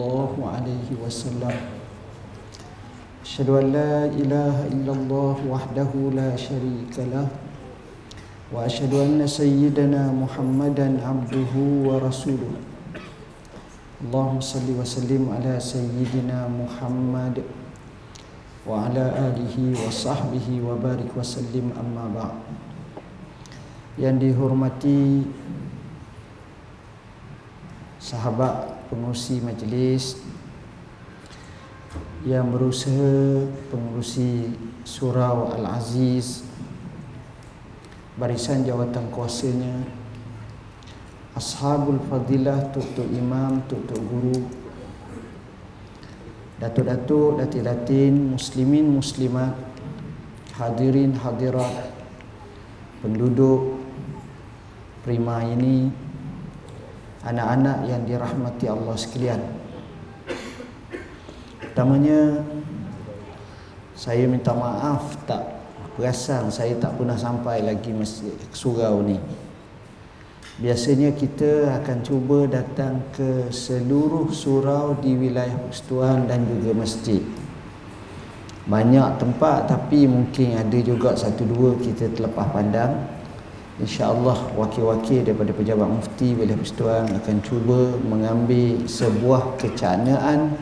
sallallahu alaihi wasallam Asyhadu an la ilaha illallah wahdahu la syarika lah. Wa asyhadu anna sayyidana Muhammadan abduhu wa rasuluh. Allahumma salli wa sallim ala sayyidina Muhammad. Wa ala alihi wa sahbihi wa barik wa sallim amma ba. Yang dihormati sahabat pengurusi majlis yang berusaha pengurusi surau Al-Aziz barisan jawatan kuasanya ashabul fadilah tutup imam tutup guru datuk-datuk datin-datin muslimin muslimat hadirin hadirat penduduk prima ini anak-anak yang dirahmati Allah sekalian. Pertamanya saya minta maaf tak perasan saya tak pernah sampai lagi masjid surau ni. Biasanya kita akan cuba datang ke seluruh surau di wilayah Persatuan dan juga masjid. Banyak tempat tapi mungkin ada juga satu dua kita terlepas pandang InsyaAllah wakil-wakil daripada pejabat mufti wilayah persatuan akan cuba mengambil sebuah kecanaan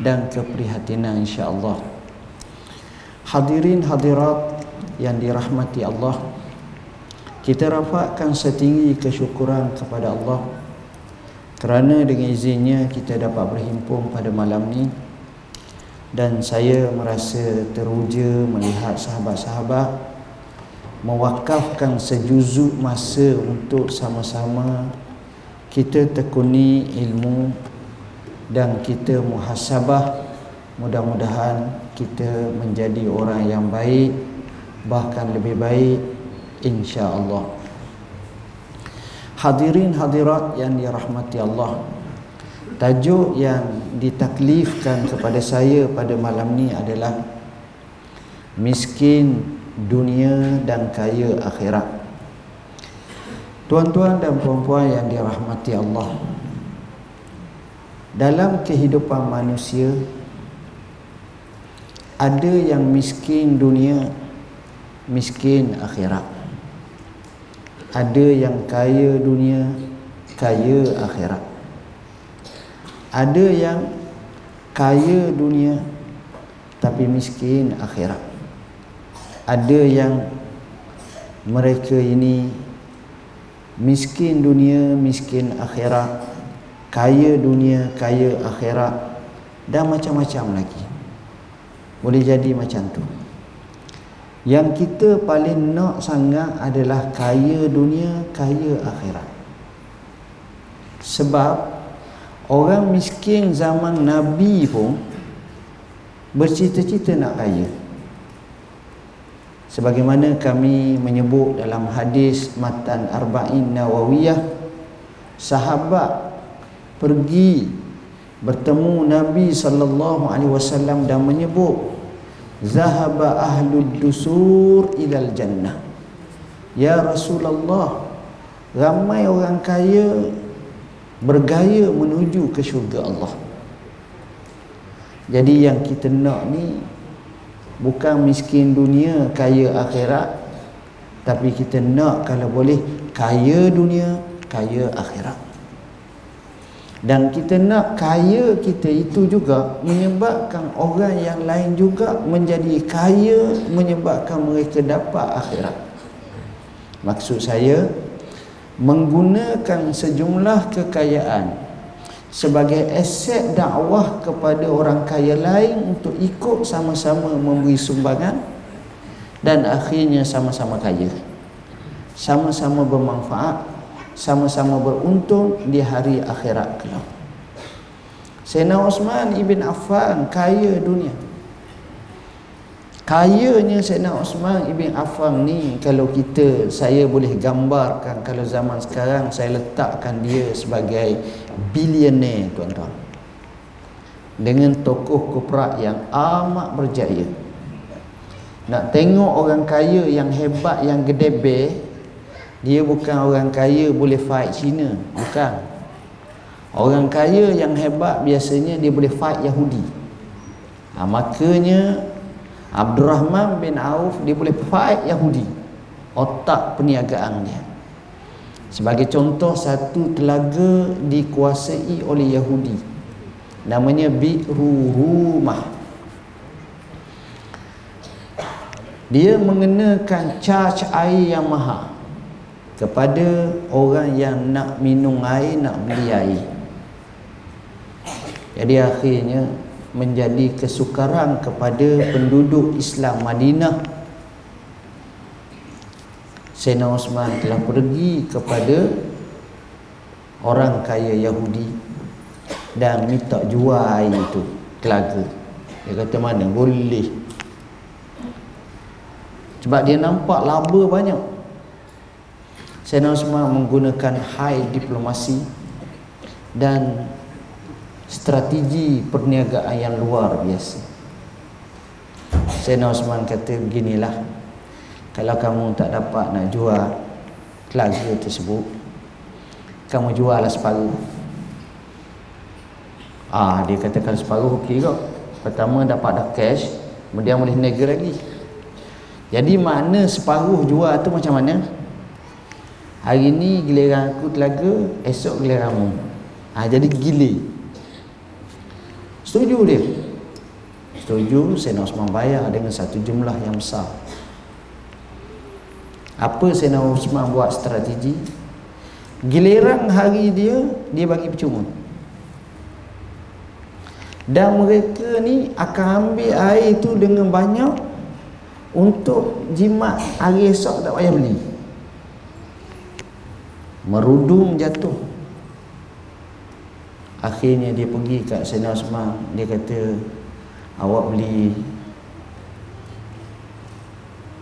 dan keprihatinan insyaAllah. Hadirin hadirat yang dirahmati Allah, kita rafakkan setinggi kesyukuran kepada Allah kerana dengan izinnya kita dapat berhimpun pada malam ni dan saya merasa teruja melihat sahabat-sahabat mewakafkan sejuzuk masa untuk sama-sama kita tekuni ilmu dan kita muhasabah. Mudah-mudahan kita menjadi orang yang baik bahkan lebih baik insya-Allah. Hadirin hadirat yang dirahmati Allah tajuk yang ditaklifkan kepada saya pada malam ni adalah miskin dunia dan kaya akhirat. Tuan-tuan dan puan-puan yang dirahmati Allah. Dalam kehidupan manusia ada yang miskin dunia, miskin akhirat. Ada yang kaya dunia, kaya akhirat. Ada yang kaya dunia tapi miskin akhirat ada yang mereka ini miskin dunia miskin akhirat kaya dunia kaya akhirat dan macam-macam lagi. Boleh jadi macam tu. Yang kita paling nak sangat adalah kaya dunia kaya akhirat. Sebab orang miskin zaman nabi pun bercita-cita nak kaya sebagaimana kami menyebut dalam hadis matan arba'in nawawiyah sahabat pergi bertemu Nabi sallallahu alaihi wasallam dan menyebut zahaba ahlud dusur ilal jannah. Ya Rasulullah ramai orang kaya bergaya menuju ke syurga Allah. Jadi yang kita nak ni bukan miskin dunia kaya akhirat tapi kita nak kalau boleh kaya dunia kaya akhirat. Dan kita nak kaya kita itu juga menyebabkan orang yang lain juga menjadi kaya menyebabkan mereka dapat akhirat. Maksud saya menggunakan sejumlah kekayaan sebagai aset dakwah kepada orang kaya lain untuk ikut sama-sama memberi sumbangan dan akhirnya sama-sama kaya. Sama-sama bermanfaat sama-sama beruntung di hari akhirat kelak. Sayyidina Osman ibn Affan kaya dunia. Kayanya Sayyidina Osman Ibn Affan ni Kalau kita Saya boleh gambarkan Kalau zaman sekarang Saya letakkan dia sebagai Billionaire tuan-tuan Dengan tokoh kuprak Yang amat berjaya Nak tengok orang kaya Yang hebat Yang gedebe Dia bukan orang kaya Boleh fight Cina Bukan Orang kaya yang hebat biasanya dia boleh fight Yahudi. Ha, makanya Abdul Rahman bin Auf dia boleh fight Yahudi. Otak perniagaan dia. Sebagai contoh satu telaga dikuasai oleh Yahudi. Namanya Bi'ru Rumah. Dia mengenakan charge air yang mahal kepada orang yang nak minum air, nak beli air. Jadi akhirnya menjadi kesukaran kepada penduduk Islam Madinah. Sayyidina Osman telah pergi kepada orang kaya Yahudi dan minta jual air itu telaga. Dia kata mana boleh. Sebab dia nampak laba banyak. Sayyidina Osman menggunakan high diplomasi dan strategi perniagaan yang luar biasa. Sayyidina Osman kata beginilah kalau kamu tak dapat nak jual telaga tersebut kamu jual lah separuh. Ah dia katakan separuh okey kok. Pertama dapat dah cash, kemudian boleh niaga lagi. Jadi makna separuh jual tu macam mana? Hari ni giliran aku telaga, esok giliranmu. Ha, jadi gilir. Setuju dia? Setuju, Sayyidina Osman bayar dengan satu jumlah yang besar. Apa Sayyidina Osman buat strategi? Giliran hari dia, dia bagi percuma. Dan mereka ni akan ambil air tu dengan banyak untuk jimat hari esok tak payah beli merudung jatuh akhirnya dia pergi kat Sayyidina Osman dia kata awak beli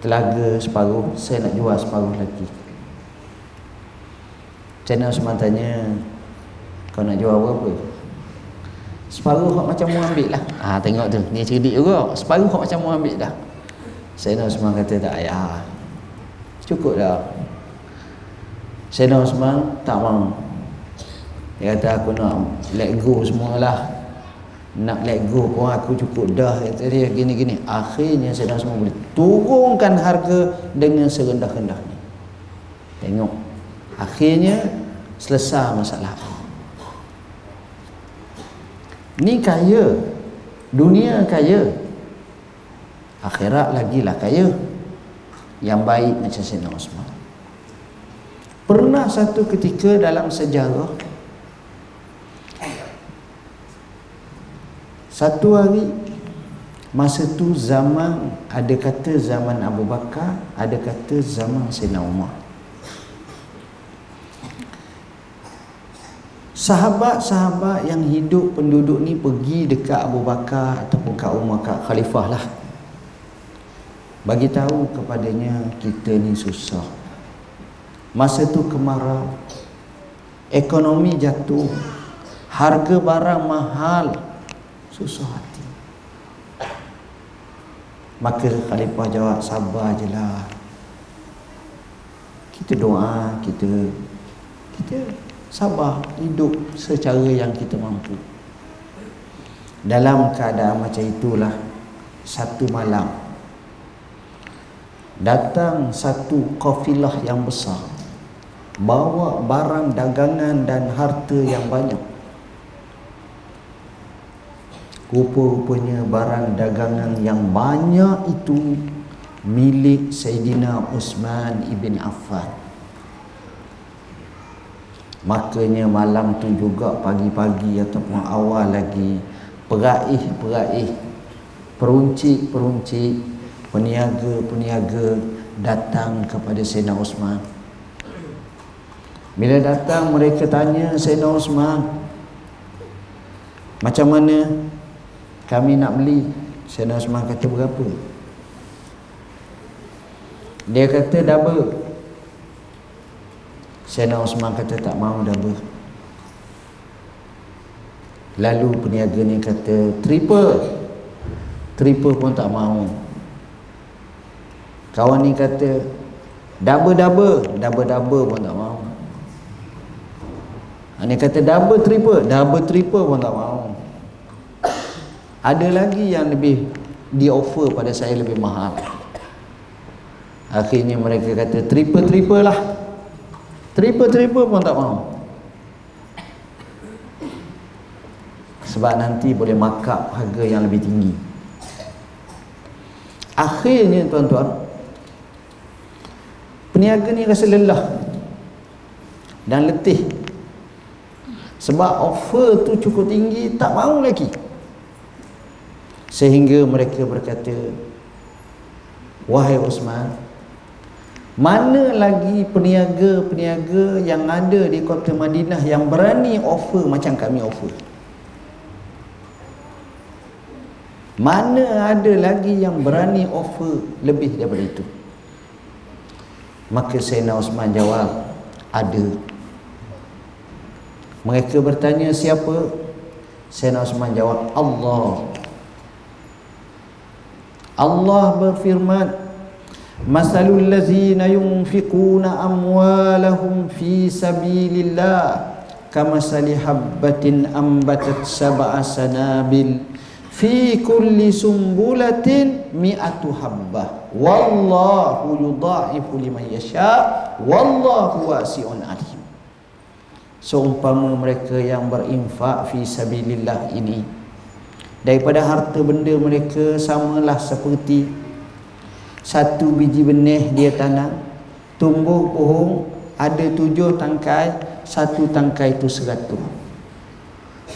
telaga separuh saya nak jual separuh lagi. Sayyidina Osman tanya kau nak jual berapa? Separuh kau macam mu ambil lah. Ha, tengok tu. Ni cerdik juga. Separuh kau macam mu ambil dah. Sayyidina Osman kata tak ayah cukup dah. Sayyidina Osman tak mau dia kata aku nak let go semualah nak let go pun aku cukup dah. Kata dia gini-gini. Akhirnya Sayyidina Osman boleh turunkan harga dengan serendah-rendahnya. Tengok. Akhirnya selesai masalah. Ni kaya. Dunia kaya. Akhirat lagi lah kaya. Yang baik macam Sayyidina Osman. Pernah satu ketika dalam sejarah Satu hari Masa tu zaman Ada kata zaman Abu Bakar Ada kata zaman Sayyidina Umar. Sahabat-sahabat yang hidup penduduk ni Pergi dekat Abu Bakar Ataupun kat Umar kat Khalifah lah. Bagi tahu kepadanya Kita ni susah. Masa tu kemarau Ekonomi jatuh Harga barang mahal Susah hati. Maka Khalifah jawab Sabar je lah. Kita doa Kita Kita sabar Hidup secara yang kita mampu. Dalam keadaan macam itulah Satu malam Datang satu kafilah yang besar bawa barang dagangan dan harta yang banyak rupa-rupanya barang dagangan yang banyak itu milik Sayyidina Osman ibn Affan. Makanya malam tu juga pagi-pagi ataupun awal lagi peraih-peraih peruncik-peruncik peniaga-peniaga datang kepada Sayyidina Osman bila datang mereka tanya Sayyidina Osman Macam mana kami nak beli. Sayyidina Osman kata berapa? Dia kata double. Sayyidina Osman kata tak mau double. Lalu peniaga ni kata triple. Triple pun tak mau. Kawan ni kata double double. Double double pun tak mau. Ini kata double triple, double triple pun tak mau. Ada lagi yang lebih di offer pada saya lebih mahal. Akhirnya mereka kata triple triple lah. Triple triple pun tak mau. Sebab nanti boleh makap harga yang lebih tinggi. Akhirnya tuan-tuan, peniaga ni rasa lelah dan letih sebab offer tu cukup tinggi tak mau lagi sehingga mereka berkata wahai Osman mana lagi peniaga-peniaga yang ada di kota Madinah yang berani offer macam kami offer mana ada lagi yang berani offer lebih daripada itu maka Sayyidina Osman jawab ada mereka bertanya siapa? Sayyidina Osman jawab Allah. Allah berfirman Masalul ladzina yunfiquna amwalahum fi sabilillah kamasali habbatin ambatat sab'a sanabil fi kulli sumbulatin mi'atu habbah. Wallahu yudha'ifu liman yasha wallahu wasi'un alim. Seumpama mereka yang berinfak fi sabilillah ini daripada harta benda mereka samalah seperti satu biji benih dia tanam. Tumbuh pohon ada tujuh tangkai satu tangkai itu seratus.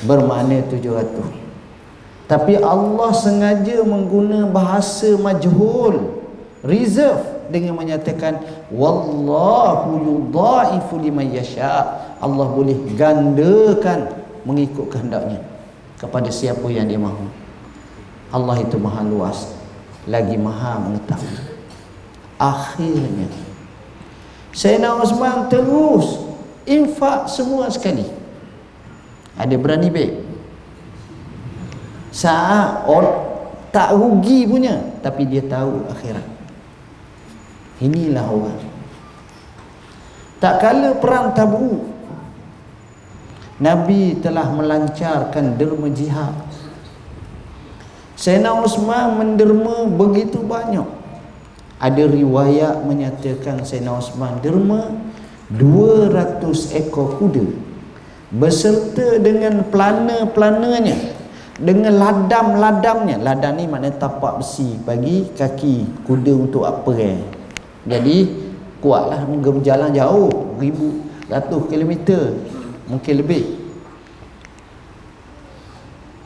Bermakna tujuh ratus. Tapi Allah sengaja mengguna bahasa majhul reserve dengan menyatakan wallahu yudhaifu liman yasha. Allah boleh gandakan mengikut kehendaknya kepada siapa yang dia mahu. Allah itu maha luas lagi maha mengetahui. Akhirnya Sayyidina Osman terus infak semua sekali. Ada berani baik? Saat or, tak rugi punya tapi dia tahu akhirat. Inilah orang. Tak kala perang tabu Nabi telah melancarkan derma jihad. Sayyidina Osman menderma begitu banyak. Ada riwayat menyatakan Sayyidina Osman derma 200 ekor kuda beserta dengan pelana-pelananya dengan ladam-ladamnya. Ladam ni maknanya tapak besi bagi kaki kuda untuk apa eh jadi kuatlah berjalan jauh ribu ratus kilometer mungkin lebih.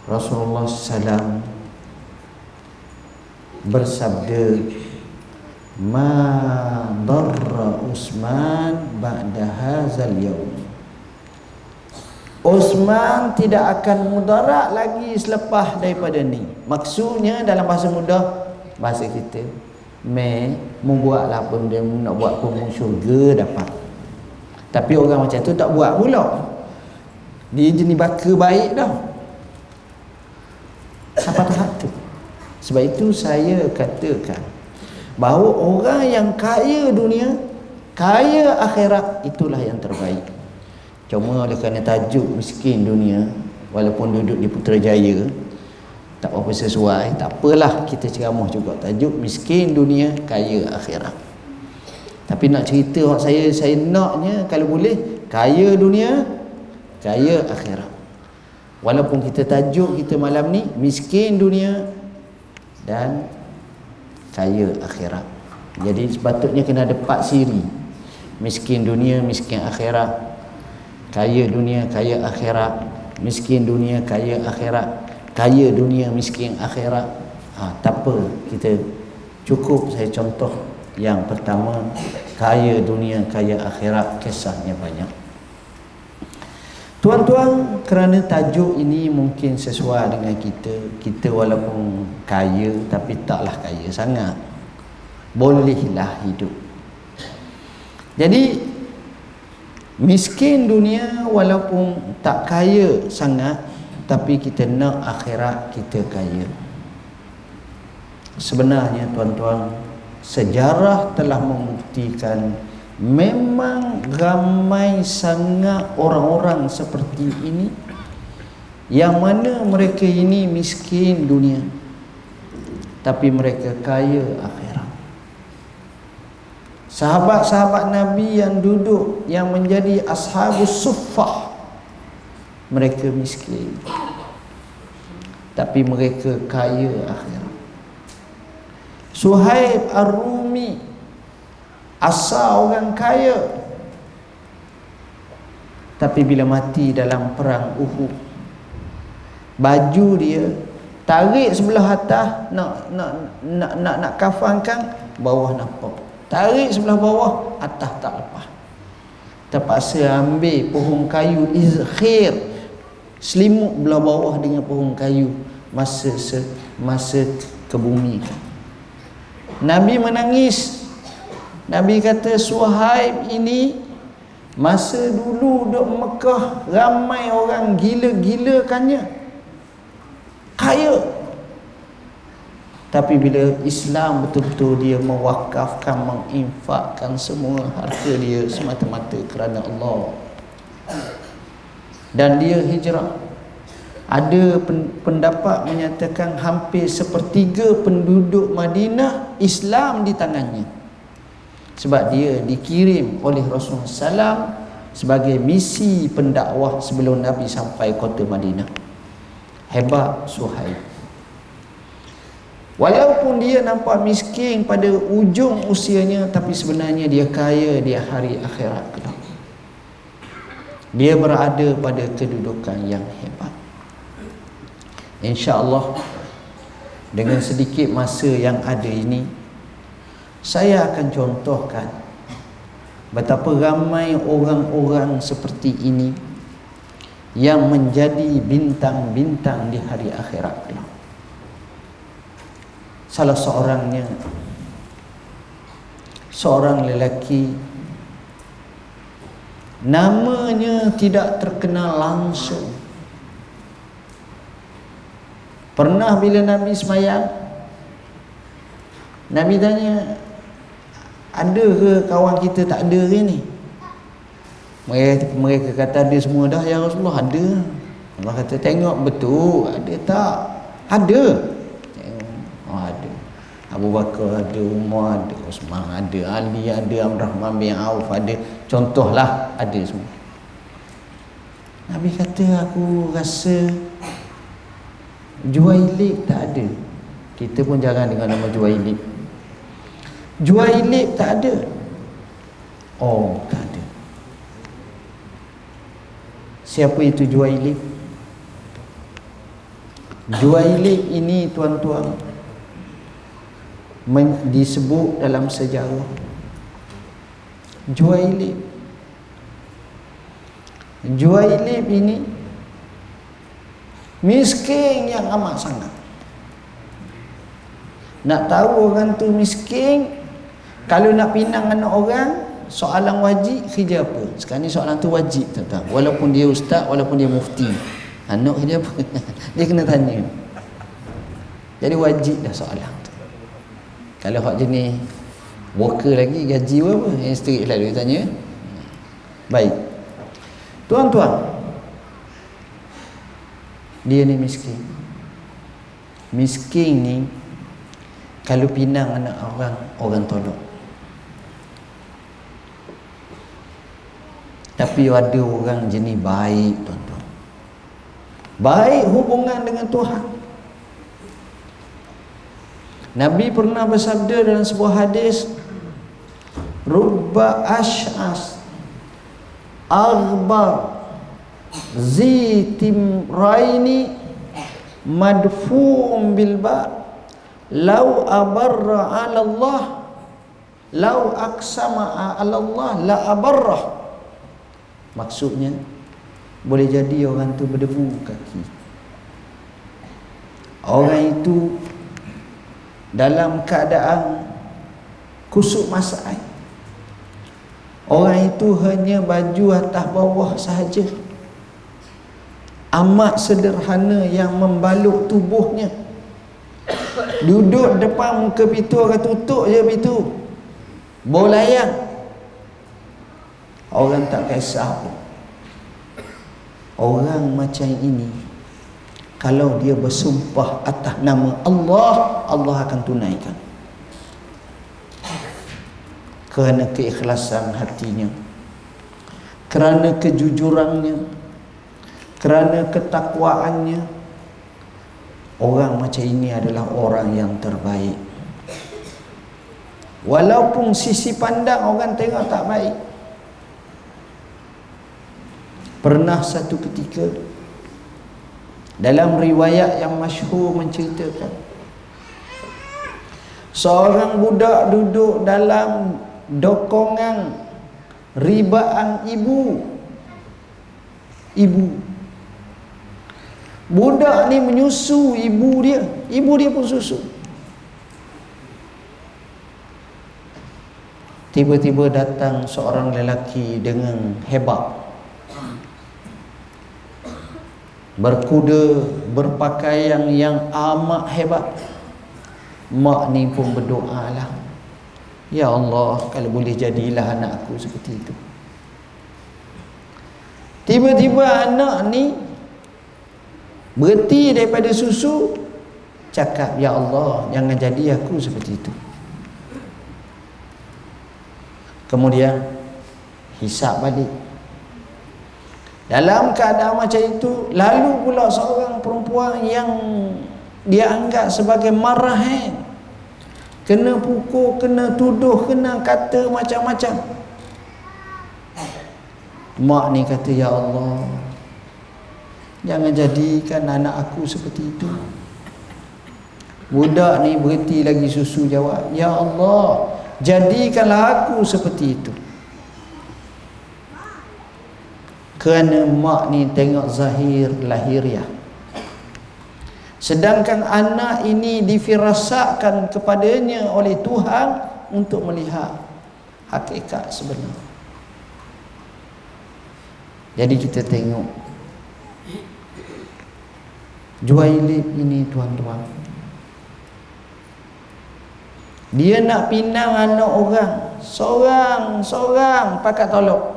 Rasulullah SAW bersabda ma darra Usman ba'da hazal yawm. Osman tidak akan mudarat lagi selepas daripada ni. Maksudnya dalam bahasa mudah bahasa kita me membuatlah benda nak buat pun syurga dapat tapi orang macam tu tak buat pula. Dia jenis baka baik dah tahap tu Sebab itu saya katakan Bahawa orang yang kaya dunia Kaya akhirat Itulah yang terbaik. Cuma oleh kerana tajuk miskin dunia Walaupun duduk di Putrajaya Tak apa sesuai Tak apalah kita ceramah juga. Tajuk miskin dunia Kaya akhirat Tapi nak cerita saya Saya naknya kalau boleh Kaya dunia kaya akhirat. Walaupun kita tajuk kita malam ni miskin dunia dan kaya akhirat. Jadi sepatutnya kena ada empat siri. Miskin dunia miskin akhirat. Kaya dunia kaya akhirat. Miskin dunia kaya akhirat. Kaya dunia miskin akhirat. Ha, tak apa kita cukup saya contoh yang pertama kaya dunia kaya akhirat kisahnya banyak Tuan-tuan, kerana tajuk ini mungkin sesuai dengan kita. Kita walaupun kaya tapi taklah kaya sangat. Bolehlah hidup. Jadi miskin dunia walaupun tak kaya sangat tapi kita nak akhirat kita kaya. Sebenarnya tuan-tuan, sejarah telah membuktikan memang ramai sangat orang-orang seperti ini yang mana mereka ini miskin dunia tapi mereka kaya akhirat. Sahabat-sahabat Nabi yang duduk yang menjadi ashabus suffah mereka miskin. Tapi mereka kaya akhirat Suhaib Ar-Rumi asal orang kaya. Tapi bila mati dalam perang Uhud baju dia tarik sebelah atas nak nak nak nak, nak kafankan bawah nampak. Tarik sebelah bawah atas tak lepas. Terpaksa ambil pohon kayu izkhir selimut belah bawah dengan pohon kayu masa se, masa kebumikan Nabi menangis. Nabi kata Suhaib ini masa dulu duduk Mekah ramai orang gila-gilakannya. Kaya. Tapi bila Islam betul-betul dia mewakafkan menginfakkan semua harta dia semata-mata kerana Allah. Dan dia hijrah ada pendapat menyatakan hampir sepertiga penduduk Madinah Islam di tangannya. Sebab dia dikirim oleh Rasulullah SAW sebagai misi pendakwah sebelum Nabi sampai kota Madinah. Hebat Suhaib. Walaupun dia nampak miskin pada ujung usianya tapi sebenarnya dia kaya di hari akhirat kelak. Dia berada pada kedudukan yang hebat insyaAllah dengan sedikit masa yang ada ini saya akan contohkan betapa ramai orang-orang seperti ini yang menjadi bintang-bintang di hari akhirat salah seorangnya seorang lelaki namanya tidak terkenal langsung pernah bila Nabi semayang? Nabi tanya ada ke kawan kita tak ada ke ni? Mereka, mereka kata ada semua dah ya Rasulullah ada. Allah kata tengok betul. Ada tak? Ada. Oh, ada. Abu Bakar ada Umar ada Osman ada Ali ada Rahman bin Auf ada. Contohlah ada semua. Nabi kata aku rasa Juailib tak ada kita pun jarang dengar nama Juailib Juailib tak ada. Oh, tak ada. Siapa itu Juailib? Juailib ini tuan-tuan disebut dalam sejarah. Juailib. Juailib ini miskin yang amat sangat. Nak tahu orang tu miskin kalau nak pinang anak orang soalan wajib kerja apa? Sekarang ni soalan tu wajib tuan walaupun dia ustaz walaupun dia mufti. Anak kerja apa? Dia kena tanya. Jadi wajib dah soalan tu. Kalau hak jenis worker lagi gaji apa yang straight lah dia tanya. Baik. Tuan-tuan dia ni miskin miskin ni kalau pinang anak orang orang tolong Tapi ada orang jenis baik tuan-tuan. Baik hubungan dengan Tuhan. Nabi pernah bersabda dalam sebuah hadis Rubba ash'as Aghbar Zitim raini Madfu'um bilba Lau abarra ala Allah Lau aksama ala Allah La abarrah Maksudnya boleh jadi orang tu berdebu kaki. Orang itu dalam keadaan kusuk masai. Orang itu hanya baju atas bawah sahaja. Amat sederhana yang membalut tubuhnya. Duduk depan muka pintu orang tutup je pintu. Bolayang orang tak kisah pun orang macam ini kalau dia bersumpah atas nama Allah Allah akan tunaikan. Kerana keikhlasan hatinya. Kerana kejujurannya kerana ketakwaannya orang macam ini adalah orang yang terbaik. Walaupun sisi pandang orang tengok tak baik. Pernah satu ketika dalam riwayat yang masyhur menceritakan seorang budak duduk dalam dokongan ribaan ibu. Ibu budak ni menyusu ibu dia. Ibu dia pun susu. Tiba-tiba datang seorang lelaki dengan hebat berkuda berpakaian yang amat hebat. Mak ni pun berdoa lah ya Allah kalau boleh jadilah anak aku seperti itu. Tiba-tiba anak ni berhenti daripada susu cakap ya Allah jangan jadi aku seperti itu. Kemudian hisap balik. Dalam keadaan macam itu lalu pula seorang perempuan yang dia anggap sebagai marahan kena pukul, kena tuduh, kena kata macam-macam. Mak ni kata ya Allah jangan jadikan anak aku seperti itu. Budak ni berhenti lagi susu jawab ya Allah jadikanlah aku seperti itu. Kerana mak ni tengok zahir lahiriah. Sedangkan anak ini difirasatkan kepadanya oleh Tuhan untuk melihat hakikat sebenar jadi kita tengok Juailib ini tuan-tuan. Dia nak pinang anak orang. Seorang seorang pakat tolong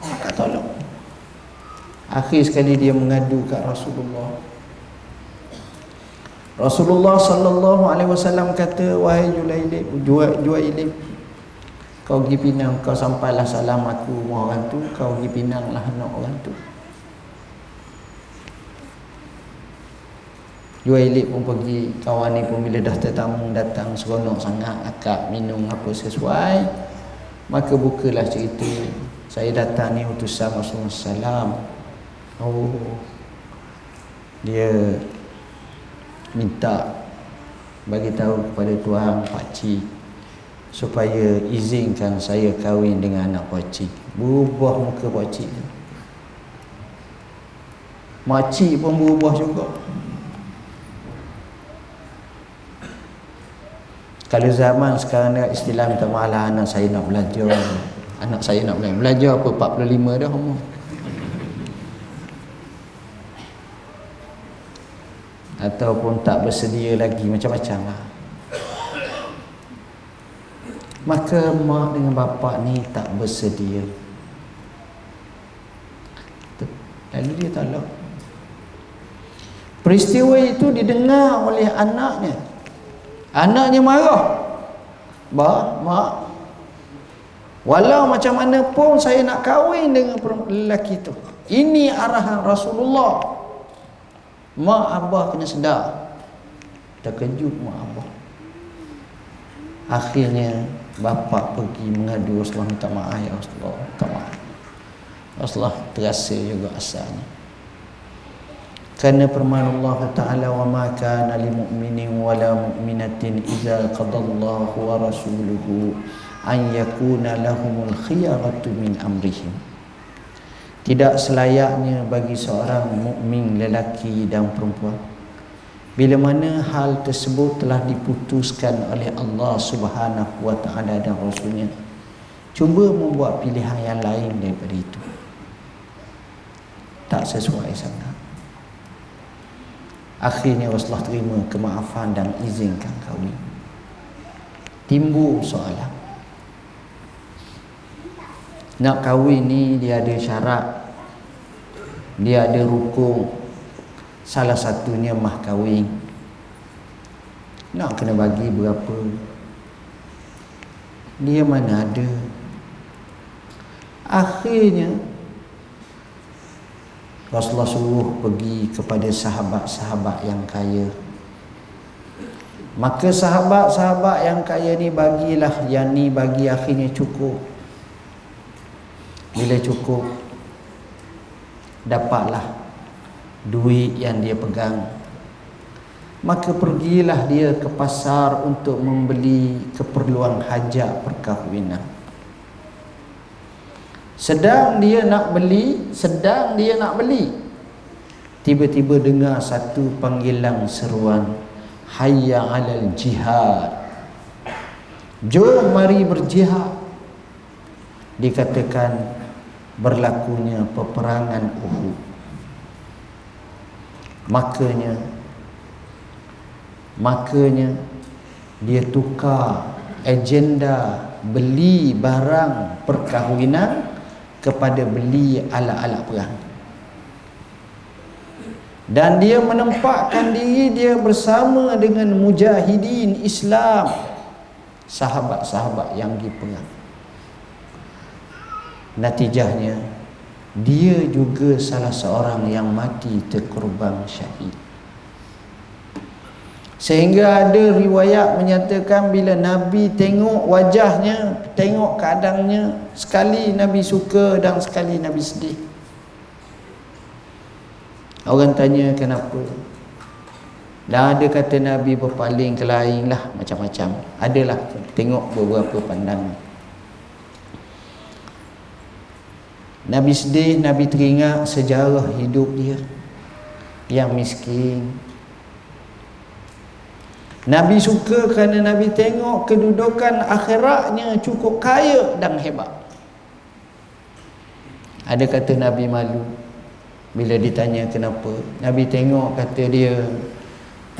pakat tolong akhir sekali dia mengadu kat Rasulullah. Rasulullah sallallahu alaihi wasallam kata wahai Julailib Juailib kau pergi pinang kau sampailah salam aku orang tu kau pergi pinanglah anak orang tu. Juailik pun pergi Kawan ni pun bila dah tetamu datang Seronok sangat Akak minum apa sesuai. Maka bukalah cerita Saya datang ni utusan Rasulullah SAW Oh. Dia Minta Bagi tahu kepada Tuhan Pakcik Supaya izinkan saya kahwin dengan anak pakcik Berubah muka pakcik Makcik pun berubah juga Kalau zaman sekarang ni istilah minta maaf lah anak saya nak belajar. Anak saya nak belajar. Belajar apa 45 dah umur. Ataupun tak bersedia lagi macam-macam lah. Maka mak dengan bapa ni tak bersedia. Lalu dia tolak. Peristiwa itu didengar oleh anaknya. Anaknya marah. Ba, mak. Walau macam mana pun saya nak kahwin dengan lelaki itu. Ini arahan Rasulullah. Mak abah kena sedar. Terkejut mak abah. Akhirnya bapa pergi mengadu Rasulullah minta maaf ya Rasulullah. Minta maaf. Rasulullah terasa juga asalnya kerana firman Allah Taala wa ma kana lil mu'minin wa la mu'minatin idza qadallahu wa rasuluhu an yakuna lahumul khiyaratu min amrihim tidak selayaknya bagi seorang mukmin lelaki dan perempuan bila mana hal tersebut telah diputuskan oleh Allah Subhanahu wa taala dan rasulnya cuba membuat pilihan yang lain daripada itu. Tak sesuai sangat. Akhirnya Rasulullah terima kemaafan dan izinkan kahwin. timbul soalan. Nak kahwin ni dia ada syarat dia ada rukun salah satunya mah kahwin. Nak kena bagi berapa? Dia mana ada? Akhirnya Rasulullah suruh pergi kepada sahabat-sahabat yang kaya. Maka sahabat-sahabat yang kaya ni bagilah yang ni bagi akhirnya cukup. Bila cukup dapatlah duit yang dia pegang. Maka pergilah dia ke pasar untuk membeli keperluan hajat perkahwinan. Sedang dia nak beli sedang dia nak beli. Tiba-tiba dengar satu panggilan seruan hayya alal jihad. Jom mari berjihad dikatakan berlakunya peperangan Uhud makanya makanya dia tukar agenda beli barang perkahwinan kepada beli alat-alat perang. Dan dia menempatkan diri dia bersama dengan mujahidin Islam sahabat-sahabat yang pergi perang. Natijahnya dia juga salah seorang yang mati terkorban syahid Sehingga ada riwayat menyatakan bila Nabi tengok wajahnya, tengok keadaannya, sekali Nabi suka dan sekali Nabi sedih. Orang tanya kenapa? Dan ada kata Nabi berpaling ke lain lah macam-macam. Adalah tengok beberapa pandangan. Nabi sedih, Nabi teringat sejarah hidup dia yang miskin, Nabi suka kerana Nabi tengok kedudukan akhiratnya cukup kaya dan hebat. Ada kata Nabi malu bila ditanya kenapa. Nabi tengok kata dia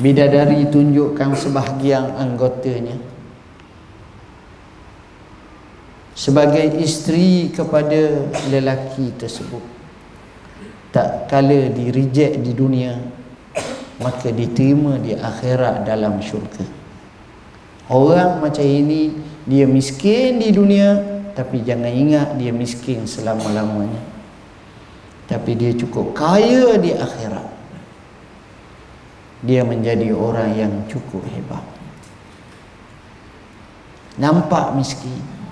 bidadari tunjukkan sebahagian anggotanya sebagai isteri kepada lelaki tersebut. Tak kala di reject di dunia maka diterima di akhirat dalam syurga. Orang macam ini dia miskin di dunia tapi jangan ingat dia miskin selama-lamanya. Tapi dia cukup kaya di akhirat. Dia menjadi orang yang cukup hebat. Nampak miskin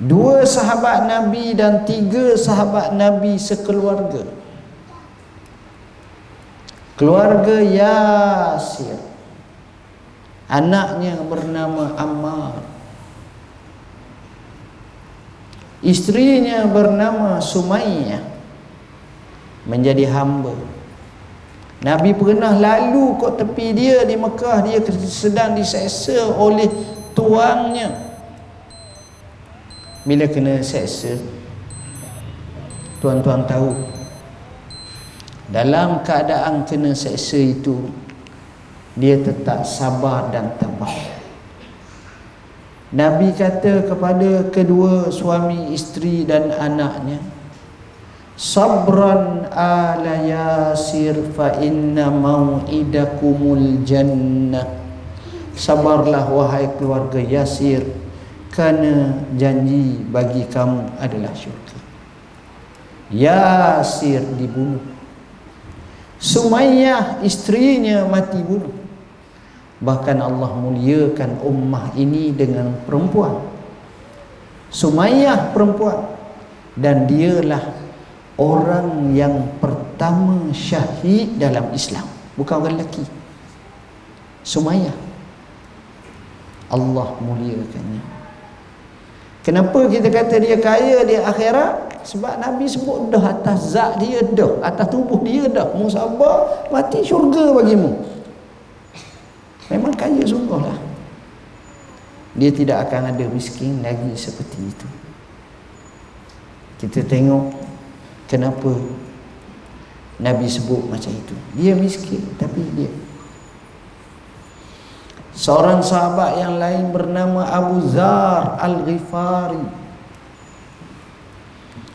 dua sahabat Nabi dan tiga sahabat Nabi sekeluarga. Keluarga Yasir. Anaknya bernama Ammar. Istrinya bernama Sumayyah. Menjadi hamba. Nabi pernah lalu kok tepi dia di Mekah. Dia sedang diseksa oleh tuangnya bila kena seksa tuan-tuan tahu dalam keadaan kena seksa itu dia tetap sabar dan tabah Nabi kata kepada kedua suami isteri dan anaknya sabran ala yasir fa inna mau'idakumul jannah. Sabarlah wahai keluarga yasir kerana janji bagi kamu adalah syurga. Yasir dibunuh Sumayyah istrinya mati bunuh Bahkan Allah muliakan ummah ini dengan perempuan. Sumayyah perempuan. Dan dialah orang yang pertama syahid dalam Islam. Bukan orang lelaki. Sumayyah. Allah muliakannya Kenapa kita kata dia kaya di akhirat? Sebab Nabi sebut dah atas zat dia dah atas tubuh dia dah. Musabah mati syurga bagimu. Memang kaya sungguh lah. Dia tidak akan ada miskin lagi seperti itu. Kita tengok kenapa Nabi sebut macam itu. Dia miskin tapi dia seorang sahabat yang lain bernama Abu Zar Al-Ghifari.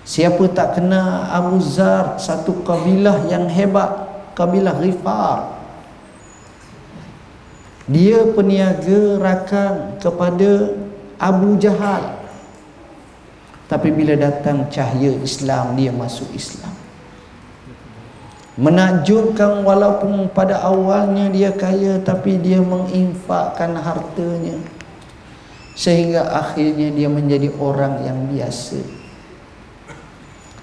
Siapa tak kenal Abu Zar? Satu kabilah yang hebat kabilah Ghifar. Dia peniaga rakan kepada Abu Jahal. Tapi bila datang cahaya Islam dia masuk Islam menakjubkan walaupun pada awalnya dia kaya tapi dia menginfakkan hartanya. Sehingga akhirnya dia menjadi orang yang biasa.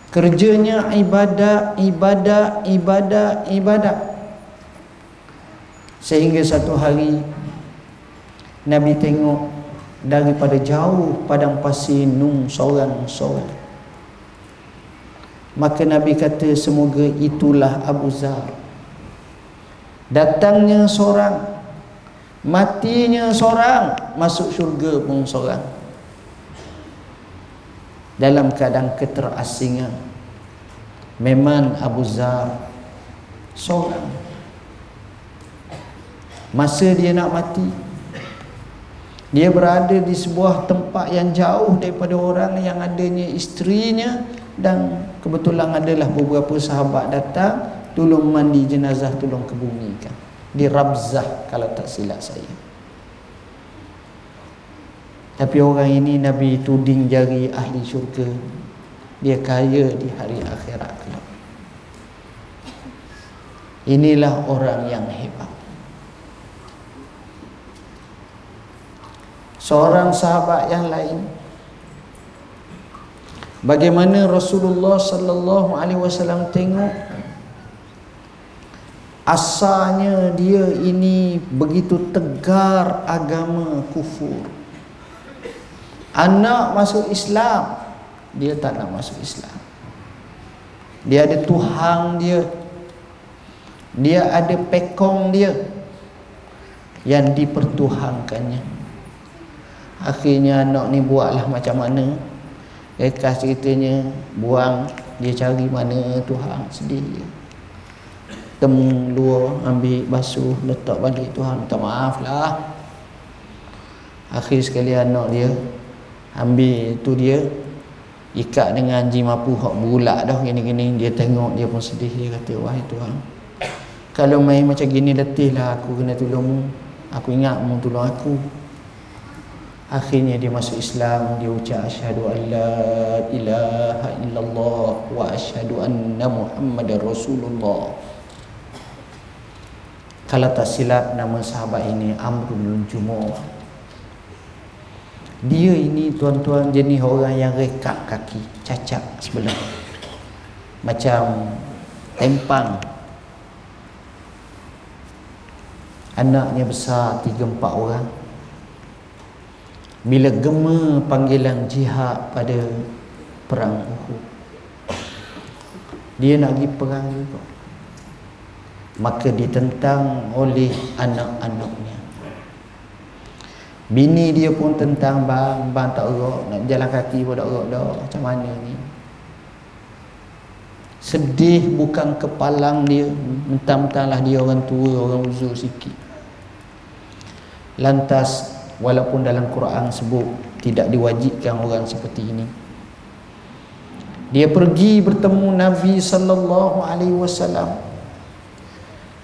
Kerjanya ibadah ibadah ibadah ibadah. Sehingga satu hari Nabi tengok daripada jauh padang pasir nung seorang-seorang Maka Nabi kata semoga itulah Abu Zar. Datangnya seorang Matinya seorang Masuk syurga pun seorang. Dalam keadaan keterasingan Memang Abu Zar Seorang. Masa dia nak mati Dia berada di sebuah tempat yang jauh Daripada orang yang adanya isterinya dan kebetulan adalah beberapa sahabat datang tolong mandi jenazah tolong kebumikan. Di Rabzah kalau tak silap saya. Tapi orang ini Nabi tuding jari ahli syurga. Dia kaya di hari akhirat kelak. Inilah orang yang hebat. Seorang sahabat yang lain Bagaimana Rasulullah sallallahu alaihi wasallam tengok asalnya dia ini begitu tegar agama kufur. Anak masuk Islam, dia tak nak masuk Islam. Dia ada Tuhan dia. Dia ada pekong dia yang dipertuhankannya. Akhirnya anak ni buatlah macam mana Lekas ceritanya Buang Dia cari mana Tuhan sedih Temu luar Ambil basuh Letak balik Tuhan Minta maaf lah. Akhir sekali anak dia Ambil tu dia Ikat dengan anjing mapu Hak bulak dah gini-gini. Dia tengok dia pun sedih Dia kata Wahai Tuhan Kalau main macam gini Letih lah aku kena tolong Aku ingat mu tolong aku Akhirnya dia masuk Islam Dia ucap Asyhadu an la ilaha illallah Wa asyhadu anna Muhammad Rasulullah. Kalau tak silap nama sahabat ini Amrul Jumu'ah. Dia ini tuan-tuan jenis orang yang rekap kaki Cacat sebelah. Macam tempang. Anaknya besar tiga empat orang bila gema panggilan jihad pada perang Uhud. Dia nak pergi perang juga. Maka ditentang oleh anak-anaknya. Bini dia pun tentang bang bang tak erok nak jalan kaki pun tak erok dah. Macam mana ni? Sedih bukan kepalang dia. Mentang-mentanglah dia orang tua orang uzur sikit. Lantas walaupun dalam Quran sebut tidak diwajibkan orang seperti ini. Dia pergi bertemu Nabi sallallahu alaihi wasallam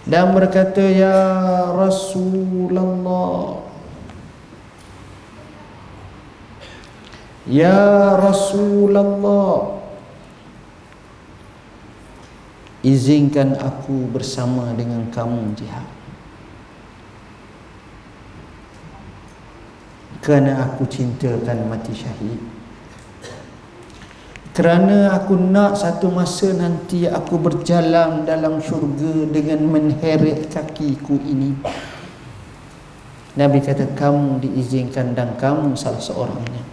dan berkata ya Rasulullah ya Rasulullah izinkan aku bersama dengan kamu jihad kerana aku cintakan mati syahid. Kerana aku nak satu masa nanti aku berjalan dalam syurga dengan menheret kakiku ini. Nabi kata kamu diizinkan dan kamu salah seorangnya.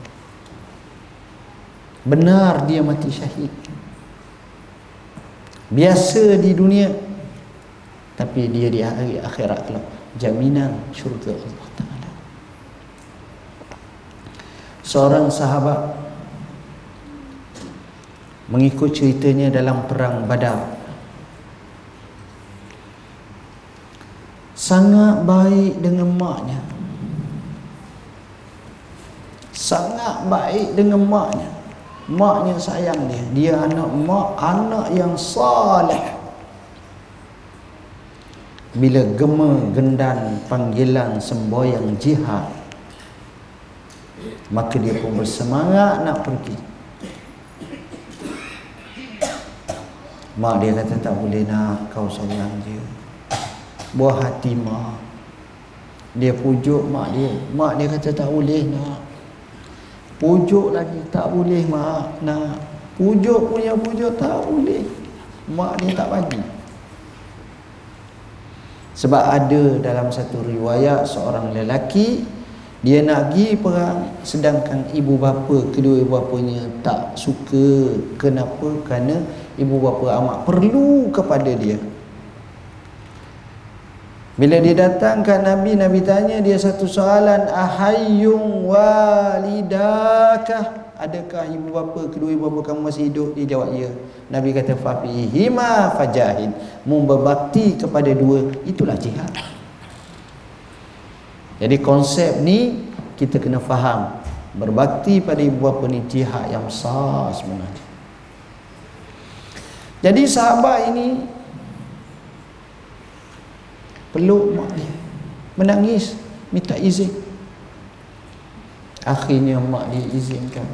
Benar dia mati syahid. Biasa di dunia tapi dia di akhirat kelak. Jaminan syurga Allah seorang sahabat mengikut ceritanya dalam perang Badar. Sangat baik dengan maknya. Sangat baik dengan maknya. Maknya sayang dia. Dia anak mak anak yang saleh. Bila gema gendan panggilan semboyang jihad maka dia pun bersemangat nak pergi. Mak dia kata tak boleh nak kau seorang je buah hati mak. Dia pujuk mak dia. Mak dia kata tak boleh nak. Pujuk lagi tak boleh mak nak. Pujuk punya pujuk tak boleh. Mak dia tak bagi. Sebab ada dalam satu riwayat seorang lelaki dia nak pergi perang sedangkan ibu bapa kedua ibu bapanya tak suka. Kenapa? Kerana ibu bapa amat perlu kepada dia. Bila dia datang ke Nabi Nabi tanya dia satu soalan ahayyun walidakah? Adakah ibu bapa kedua ibu bapa kamu masih hidup? Dia jawab ya. Nabi kata fa fihima fajahid. Mu berbakti kepada dua itulah jihad jadi konsep ni kita kena faham. Berbakti pada ibu bapa ni jihad yang besar sebenarnya. Jadi sahabat ini peluk mak dia. Menangis minta izin. Akhirnya mak dia izinkan.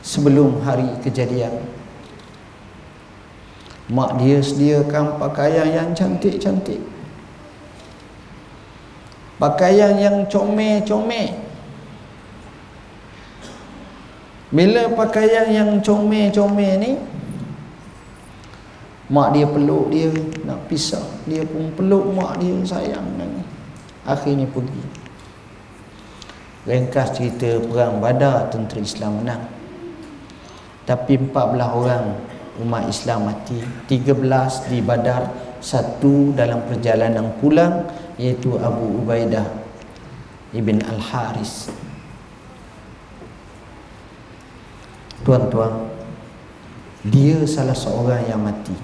Sebelum hari kejadian mak dia sediakan pakaian yang cantik-cantik pakaian yang comel-comel bila pakaian yang comel-comel ni mak dia peluk dia nak pisah dia pun peluk mak dia sayang dan akhirnya pergi. Ringkas cerita perang badar tentera Islam menang. Tapi 14 orang umat Islam mati 13 di Badar satu dalam perjalanan pulang iaitu Abu Ubaidah Ibn Al-Haris. Tuan-tuan dia salah seorang yang mati.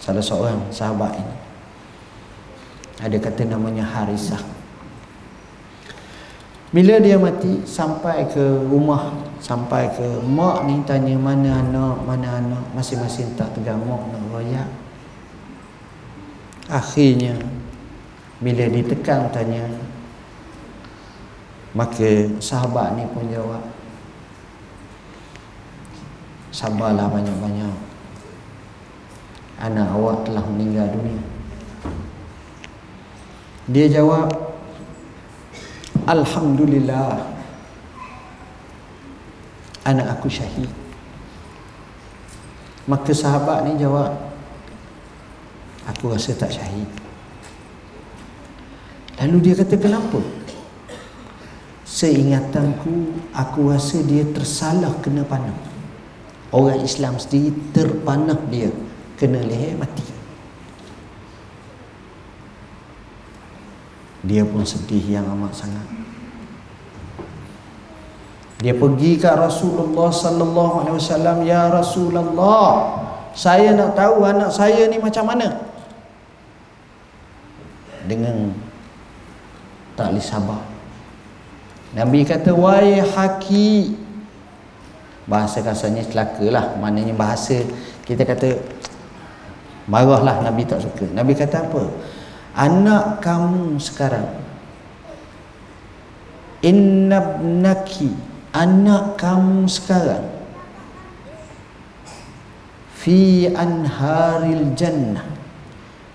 Salah seorang sahabat ini. Ada kata namanya Harisah. Bila dia mati sampai ke rumah sampai ke mak ni tanya mana anak mana anak masing-masing tak tegang mak nak royak. Akhirnya bila ditekan tanya maka sahabat ni pun jawab sabarlah banyak-banyak. Anak awak telah meninggal dunia dia jawab Alhamdulillah Anak aku syahid. Maka sahabat ni jawab Aku rasa tak syahid Lalu dia kata kenapa? Seingatanku Aku rasa dia tersalah kena panah. Orang Islam sendiri terpanah dia Kena leher mati. Dia pun sedih yang amat sangat. Dia pergi ke Rasulullah sallallahu alaihi wasallam ya Rasulullah saya nak tahu anak saya ni macam mana? Dengan tak boleh sabar. Nabi kata wahai haki. Bahasa kasarnya celaka lah. Maknanya bahasa kita kata marahlah Nabi tak suka. Nabi kata apa? Anak kamu sekarang innabnaki anak kamu sekarang fi anharil jannah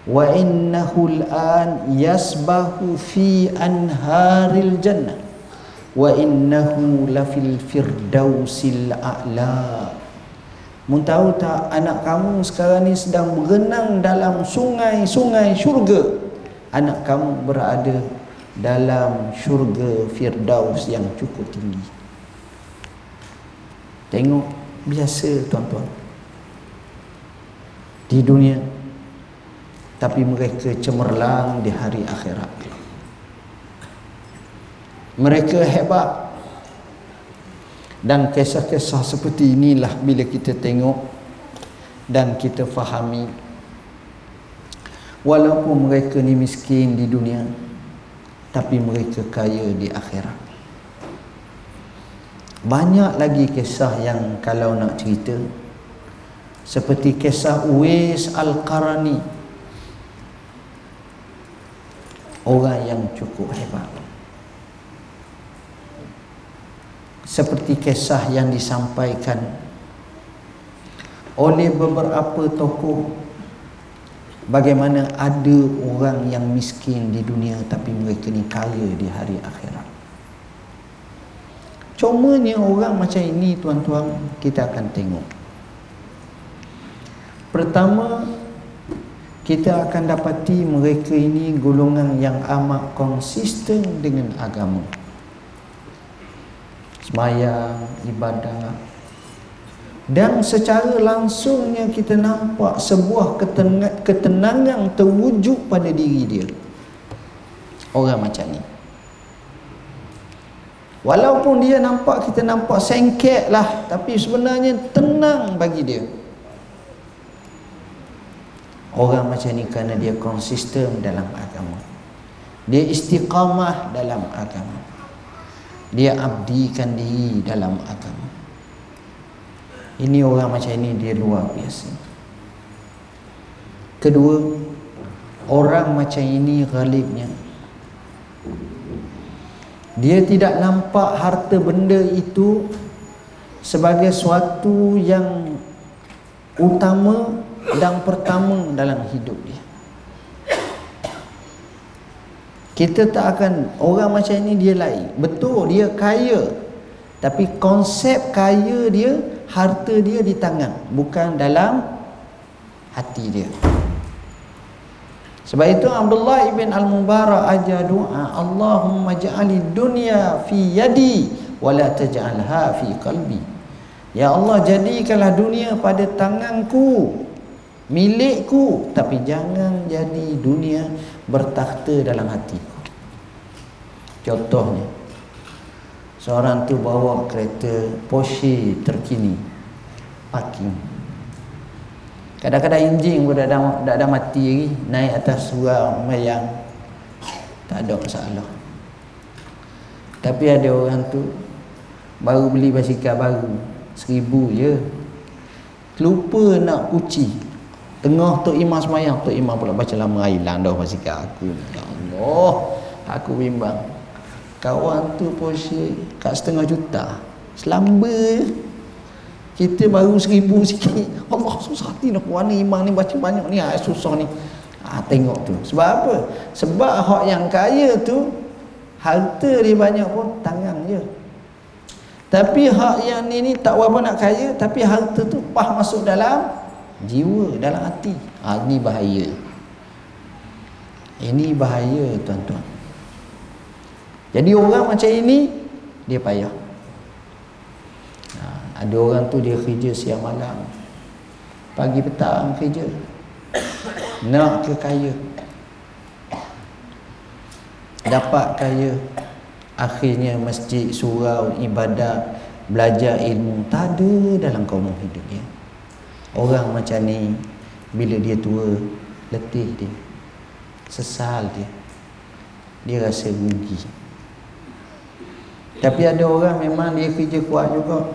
wa innahu al'an yasbahu fi anharil jannah. Wa innahu lafil firdausil a'la. Mun tahu tak anak kamu sekarang ni sedang berenang dalam sungai-sungai syurga? Anak kamu berada dalam syurga firdaus yang cukup tinggi. Tengok biasa tuan-tuan. Di dunia tapi mereka cemerlang di hari akhirat. Mereka hebat. Dan kisah-kisah seperti inilah bila kita tengok dan kita fahami. Walaupun mereka ni miskin di dunia tapi mereka kaya di akhirat. Banyak lagi kisah yang kalau nak cerita seperti kisah Uwais Al-Qarani orang yang cukup hebat seperti kisah yang disampaikan oleh beberapa tokoh bagaimana ada orang yang miskin di dunia tapi mereka ni kaya di hari akhirat Cumanya orang macam ini tuan-tuan kita akan tengok. Pertama kita akan dapati mereka ini golongan yang amat konsisten dengan agama. Semayang, ibadah. Dan secara langsungnya kita nampak sebuah ketenangan terwujud pada diri dia. Orang macam ni. Walaupun dia nampak kita nampak sengket lah Tapi sebenarnya tenang bagi dia Orang macam ni kerana dia konsisten dalam agama. Dia istiqamah dalam agama. Dia abdikan diri dalam agama. Ini orang macam ni dia luar biasa. Kedua Orang macam ini ghalibnya. Dia tidak nampak harta benda itu sebagai suatu yang utama dan pertama dalam hidup dia. Kita tak akan orang macam ini dia lain. Betul dia kaya. Tapi konsep kaya dia, harta dia di tangan, bukan dalam hati dia. Sebab itu Abdullah ibn Al-Mubarak ajar doa Allahumma ja'ali dunya fi yadi wa la taj'alha fi qalbi. Ya Allah jadikanlah dunia pada tanganku milikku. Tapi jangan jadi dunia bertakhta dalam hatiku. Contohnya seorang tu bawa kereta Porsche terkini parking. Kadang-kadang enjin pun dah, dah, dah, dah mati lagi Naik atas surau mayang. Tak ada masalah. Tapi ada orang tu Baru beli basikal baru Seribu je. Lupa nak kuci Tengah Tok Imam semayang. Tok Imam pula baca lama hilang dah basikal aku Ya Allah Aku bimbang. Kawan tu Porsche Kat setengah juta. Selamba. Kita baru seribu sikit. Allah susah hati nak warna imam ni baca banyak ni. Ah, susah ni. Ha, tengok tu. Sebab apa? Sebab hak yang kaya tu harta dia banyak pun tangan je tapi hak yang ni ni tak apa nak kaya tapi harta tu pah masuk dalam jiwa dalam hati. Ha, ni bahaya. Ini bahaya tuan-tuan. Jadi orang macam ini dia payah. Ada orang tu dia kerja siang malam. Pagi petang kerja. Nak ke kaya? Dapat kaya. Akhirnya masjid surau ibadat belajar ilmu. Tak ada dalam kaum hidup dia orang macam ni bila dia tua letih dia. Sesal dia. Dia rasa rugi. Tapi ada orang memang dia kerja kuat juga.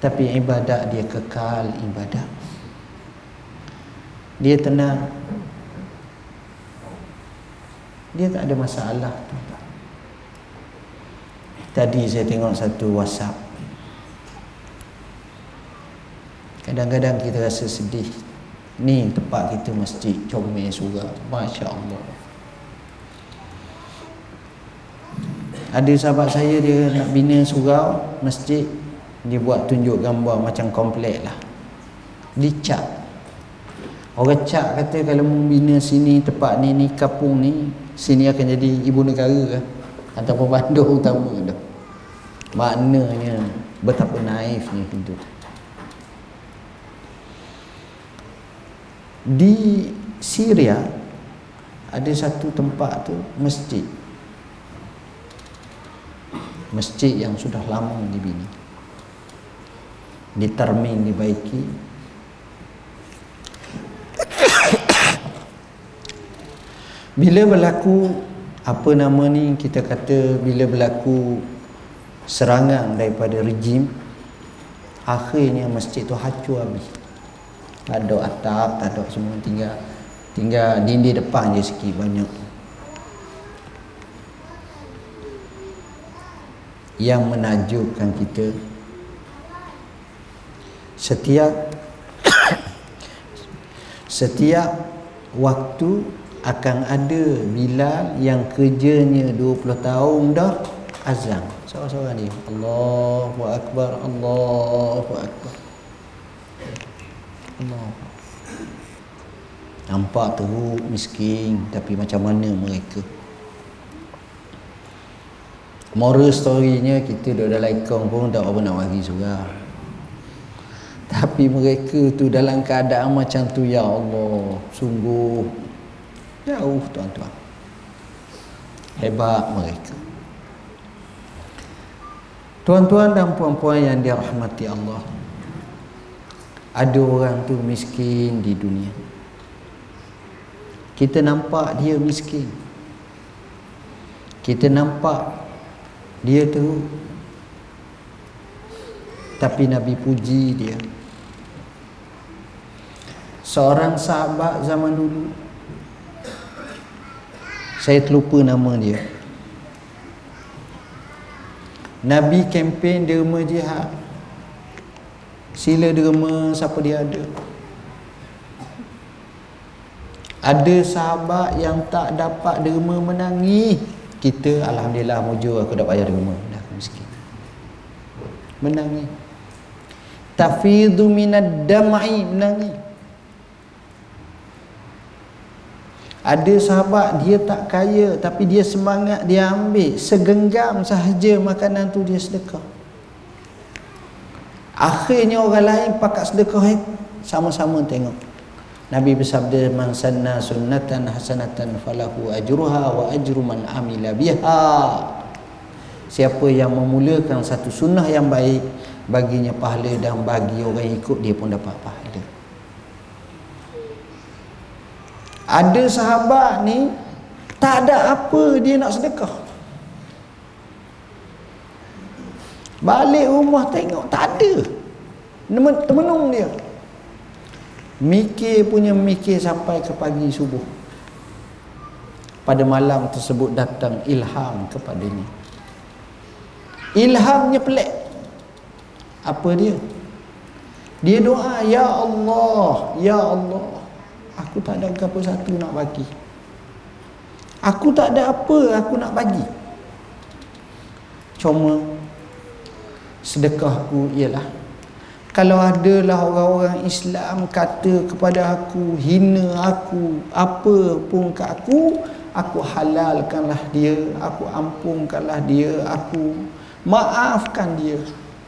Tapi ibadat dia kekal ibadat. Dia tenang. Dia tak ada masalah tadi saya tengok satu whatsapp kadang-kadang kita rasa sedih. Ni tempat kita masjid comel surah Masya Allah ada sahabat saya dia nak bina surau masjid. Dia buat tunjuk gambar macam komplek lah. Dicat orang cat kata kalau membina sini tempat ni ni kapung ni sini akan jadi ibu negara ataupun bandar utama dah maknanya betapa naifnya hidup di Syria ada satu tempat tu masjid. Masjid yang sudah lama dibina. Ditermin dibaiki. Bila berlaku apa nama ni kita kata bila berlaku serangan daripada rejim akhirnya masjid tu hancur habis ada atap tak ada semua tinggal tinggal dinding depan je sikit banyak. Yang menajubkan kita setiap setiap waktu akan ada Bilal yang kerjanya 20 tahun dah azan seorang-seorang dia Allahu Akbar Allahu Akbar Allah. Nampak teruk miskin tapi macam mana mereka? Moral storynya kita dah dalam ikon pun tak apa nak bagi surah tapi mereka tu dalam keadaan macam tu ya Allah sungguh. Jauh tuan-tuan. Hebat mereka. Tuan-tuan dan puan-puan yang dirahmati Allah Ada orang tu miskin di dunia. Kita nampak dia miskin. Kita nampak dia tu Tapi Nabi puji dia. Seorang sahabat zaman dulu. Saya terlupa nama dia. Nabi kempen derma jihad Sila derma siapa dia ada. Ada sahabat yang tak dapat derma menangis. Kita Alhamdulillah mujur aku dah bayar derma. Dah miskin. Menangis. Tafidhu minad damai menangis. Ada sahabat dia tak kaya tapi dia semangat dia ambil. Segenggam sahaja makanan tu dia sedekah. Akhirnya orang lain pakat sedekah eh, sama-sama tengok. Nabi bersabda man sanna sunnatan hasanatan falahu ajruha wa ajru man amila biha. Siapa yang memulakan satu sunnah yang baik baginya pahala dan bagi orang ikut dia pun dapat pahala. Ada sahabat ni tak ada apa dia nak sedekah. Balik rumah tengok tak ada. Temenung dia. Mikir punya mikir sampai ke pagi subuh. Pada malam tersebut datang ilham kepadanya. Ilhamnya pelik. Apa dia? Dia doa, Ya Allah, Ya Allah. Aku tak ada apa satu nak bagi Aku tak ada apa aku nak bagi Cuma Sedekahku ialah Kalau adalah orang-orang Islam Kata kepada aku Hina aku Apa pun ke aku Aku halalkanlah dia Aku ampunkanlah dia Aku maafkan dia.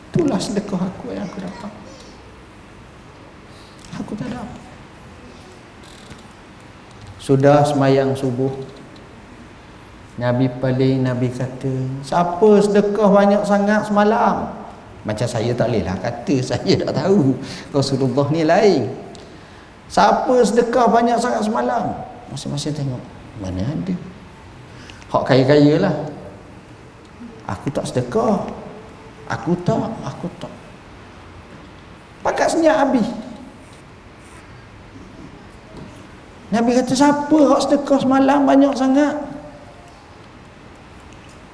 Itulah sedekah aku yang aku dapat. Aku tak ada sudah semayang subuh Nabi paling Nabi kata siapa sedekah banyak sangat semalam macam saya tak boleh lah kata saya tak tahu. Rasulullah ni lain. Siapa sedekah banyak sangat semalam? Masing-masing tengok mana ada. Hak kaya-kaya lah. Aku tak sedekah. Aku tak aku tak. Pakat senyap habis. Nabi kata siapa hak sedekah semalam banyak sangat?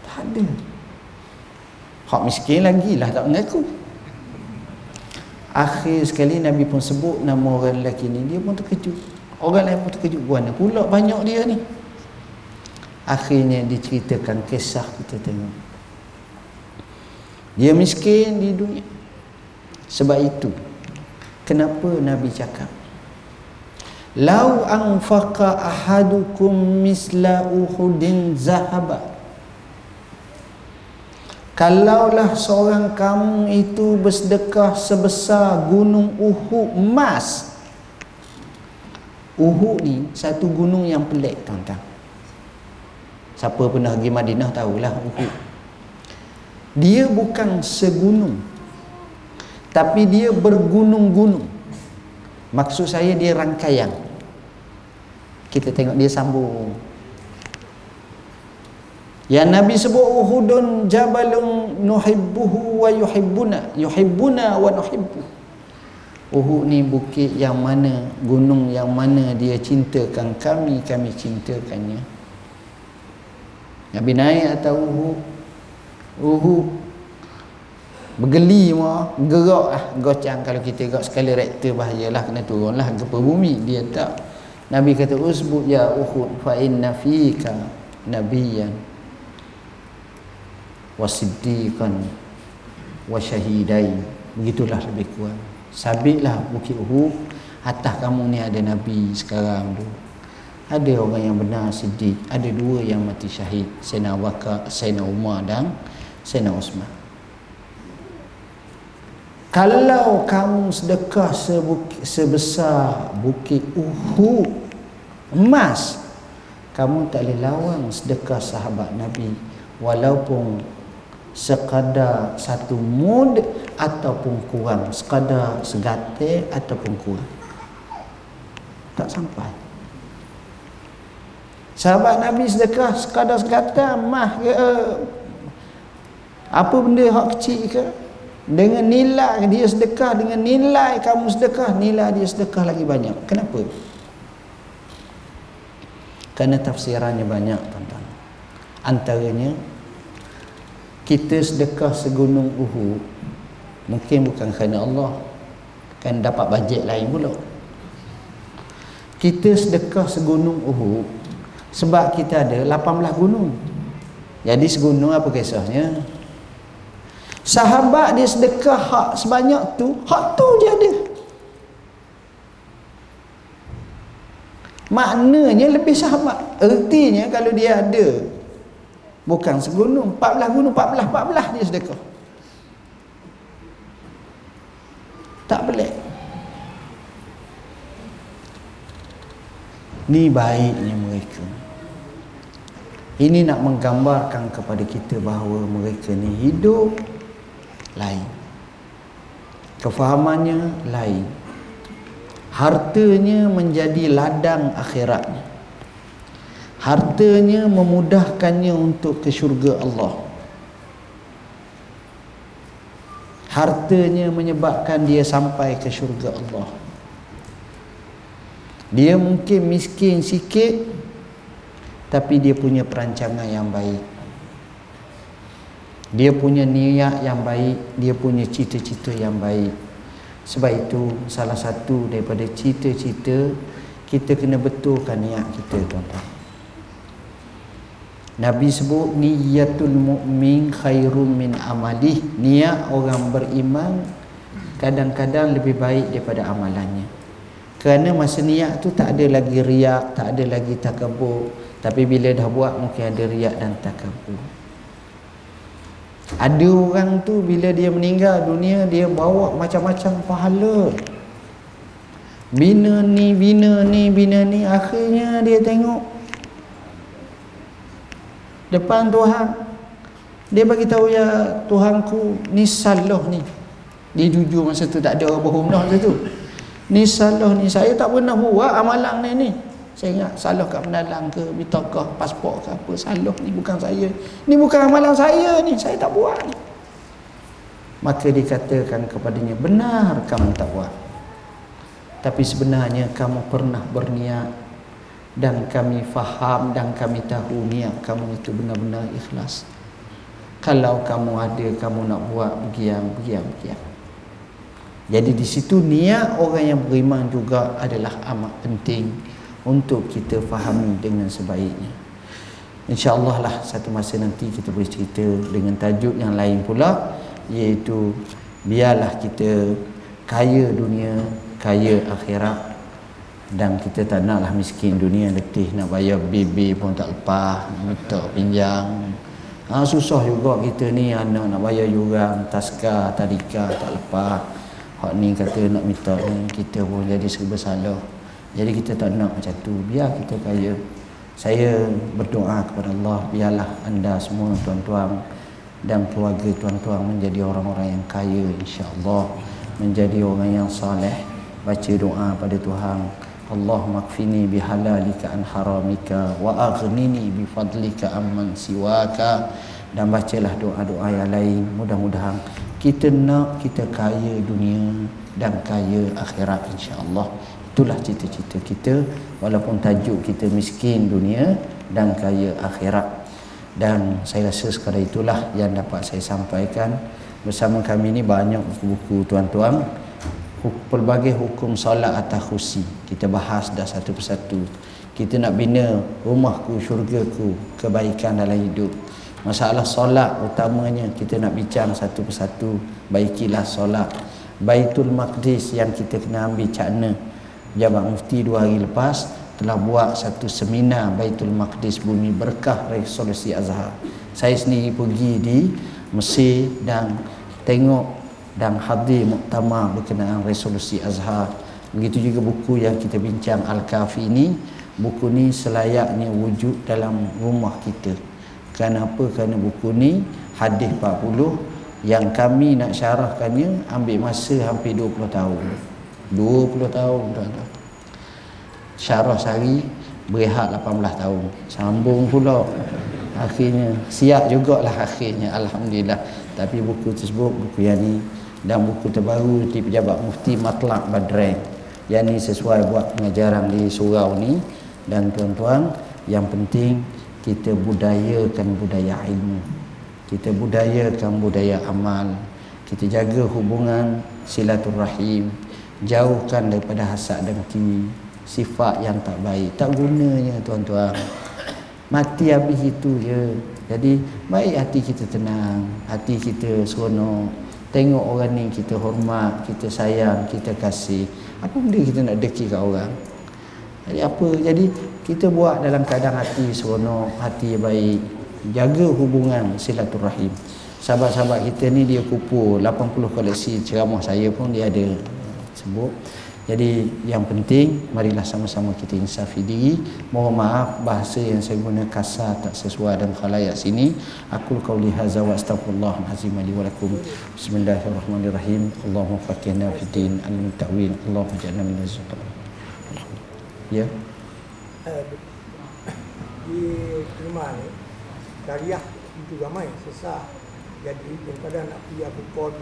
Tak ada. Hak miskin lagi lah tak mengaku. Akhir sekali Nabi pun sebut nama orang lelaki ni dia pun terkejut. Orang lain pun terkejut mana pula banyak dia ni. Akhirnya diceritakan kisah kita tengok. Dia miskin di dunia. Sebab itu kenapa Nabi cakap Lau anfaqa ahadukum misla uhudin zahaba Kalaulah seorang kamu itu bersedekah sebesar gunung Uhud emas. Uhud ni satu gunung yang pelik tuan-tuan. Siapa pernah pergi Madinah tahulah Uhud. Dia bukan segunung Tapi dia bergunung-gunung. Maksud saya dia rangkaian. Kita tengok dia sambung yang Nabi sebut Uhudun jabalun nuhibbuhu wa yuhibbuna yuhibbuna wa nuhibbu. Uhud ni bukit yang mana gunung yang mana dia cintakan kami kami cintakannya. Nabi naik atas Uhud. Uhud bergeli mah gerak lah gocang. Kalau kita gerak sekali rektor bahayalah kena turun lah ke bumi. Dia tak. Nabi kata usbut ya Uhud fa inna fika nabiyan wa siddiqan wa syahidain begitulah lebih kurang. Sabitlah bukit Uhud. Atas kamu ni ada nabi sekarang tu. Ada orang yang benar siddiq. Ada dua yang mati syahid. Sayyidina Bakar Sayyidina Umar dan Sayyidina Osman kalau kamu sedekah sebukit, sebesar bukit Uhud emas kamu tak boleh lawan sedekah sahabat Nabi. Walaupun sekadar satu mud ataupun kurang sekadar segatir ataupun kurang. Tak sampai. Sahabat Nabi sedekah sekadar segatir mah ke apa benda hak kecil ke? Dengan nilai dia sedekah dengan nilai kamu sedekah nilai dia sedekah lagi banyak. Kenapa? Kerana tafsirannya banyak tuan-tuan. Antaranya kita sedekah segunung uhu mungkin bukan kerana Allah kan dapat bajet lain pula. Kita sedekah segunung uhu sebab kita ada 18 gunung. Jadi segunung apa kisahnya? Sahabat dia sedekah hak sebanyak tu hak tu je ada. Maknanya lebih sahabat ertinya kalau dia ada bukan segunung 14 gunung 14 14 dia sedekah. Tak boleh. Ni baiknya mereka. Ini nak menggambarkan kepada kita bahawa mereka ni hidup lain. Kefahamannya lain. Hartanya menjadi ladang akhiratnya hartanya memudahkannya untuk ke syurga Allah. Hartanya menyebabkan dia sampai ke syurga Allah. Dia mungkin miskin sikit tapi dia punya perancangan yang baik. Dia punya niat yang baik dia punya cita-cita yang baik. Sebab itu salah satu daripada cita-cita kita kena betulkan niat kita tuan-tuan Nabi sebut niyatul mu'min khairum min amalih. Niat orang beriman kadang-kadang lebih baik daripada amalannya. Kerana masa niat tu tak ada lagi riak tak ada lagi takabur. Tapi bila dah buat mungkin ada riak dan takabur. Ada orang tu bila dia meninggal dunia dia bawa macam-macam pahala. Bina ni, bina ni, bina ni. Akhirnya dia tengok depan Tuhan. Dia bagi tahu ya Tuhanku ni salah ni. Dia jujur masa tu tak ada berhumnah masa tu. Ni salah ni saya tak pernah buat amalan ni ni. Saya ingat salah kat menalang ke bitokah pasport ke apa salah ni bukan saya. Ni bukan amalan saya ni, saya tak buat ni. Maka dikatakan kepadanya, benar kamu tak buat. Tapi sebenarnya kamu pernah berniat dan kami faham dan kami tahu niat kamu itu benar-benar ikhlas. Kalau kamu ada, kamu nak buat begiang, begiang, begiang. Jadi di situ niat orang yang beriman juga adalah amat penting untuk kita fahami dengan sebaiknya InsyaAllah lah satu masa nanti kita boleh cerita dengan tajuk yang lain pula iaitu biarlah kita kaya dunia kaya akhirat dan kita tak naklah miskin dunia letih nak bayar BB pun tak lepas minta pinjam ha, susah juga kita ni anak nak bayar juga taska tadika tak lepas hak ni kata nak minta ni kita pun jadi serba salah jadi kita tak nak macam tu. Biar kita kaya. Saya berdoa kepada Allah. Biarlah anda semua tuan-tuan dan keluarga tuan-tuan menjadi orang-orang yang kaya insya-Allah. Menjadi orang yang saleh. Baca doa pada Tuhan. Kfini bihalalika an haramika wa aghnini bifadlika amman siwaka. Dan bacalah doa-doa yang lain. Mudah-mudahan kita nak kita kaya dunia dan kaya akhirat insya-Allah. Itulah cita-cita kita. Walaupun tajuk kita miskin dunia dan kaya akhirat. Dan saya rasa sekadar itulah yang dapat saya sampaikan. Bersama kami ni banyak buku-buku tuan-tuan pelbagai hukum solat atas khusi kita bahas dah satu persatu kita nak bina rumahku syurgaku kebaikan dalam hidup. Masalah solat utamanya kita nak bincang satu persatu baikilah solat. Baitul Maqdis yang kita kena ambil cakna. Jabat Mufti dua hari lepas telah buat satu seminar Baitul Maqdis bumi berkah resolusi Azhar. Saya sendiri pergi di Mesir dan tengok dan hadir muktamar berkenaan resolusi Azhar. Begitu juga buku yang kita bincang Al-Kafi ini. Buku ni selayaknya wujud dalam rumah kita. Kenapa kerana buku ni hadis 40 yang kami nak syarahkannya ambil masa hampir 20 tahun. 20 tahun tuan-tuan. Syarah sehari berehat 18 tahun. Sambung pula. Akhirnya siap jugalah akhirnya Alhamdulillah. Tapi buku tersebut buku yang ni dan buku terbaru di pejabat mufti Matlak Badran yang ni sesuai buat pengajaran di surau ni. Dan tuan-tuan yang penting kita budayakan budaya ilmu. Kita budayakan budaya amal. Kita jaga hubungan silaturahim. Jauhkan daripada hasad dengki sifat yang tak baik. Tak gunanya tuan-tuan. Mati habis itu je. Jadi baik hati kita tenang. Hati kita seronok Tengok orang ni kita hormat, kita sayang, kita kasih. Apa benda kita nak deki kat orang? Jadi apa? Jadi kita buat dalam keadaan hati seronok, hati baik. Jaga hubungan silaturahim. Sahabat-sahabat kita ni dia kupu 80 koleksi ceramah saya pun dia ada sebut. Jadi yang penting marilah sama-sama kita insafi diri. Mohon maaf bahasa yang saya guna kasar tak sesuai dengan khalayak sini. Aku qauli hadza wa astaghfirullah azim li wa lakum. Bismillahirrahmanirrahim. Allahumma faqihna fid din al-ta'wil. Allahumma ja'alna min az-zuqar. Ya. Di rumah ni Dariah itu ramai sesat Jadi kadang-kadang nak pergi Abu pun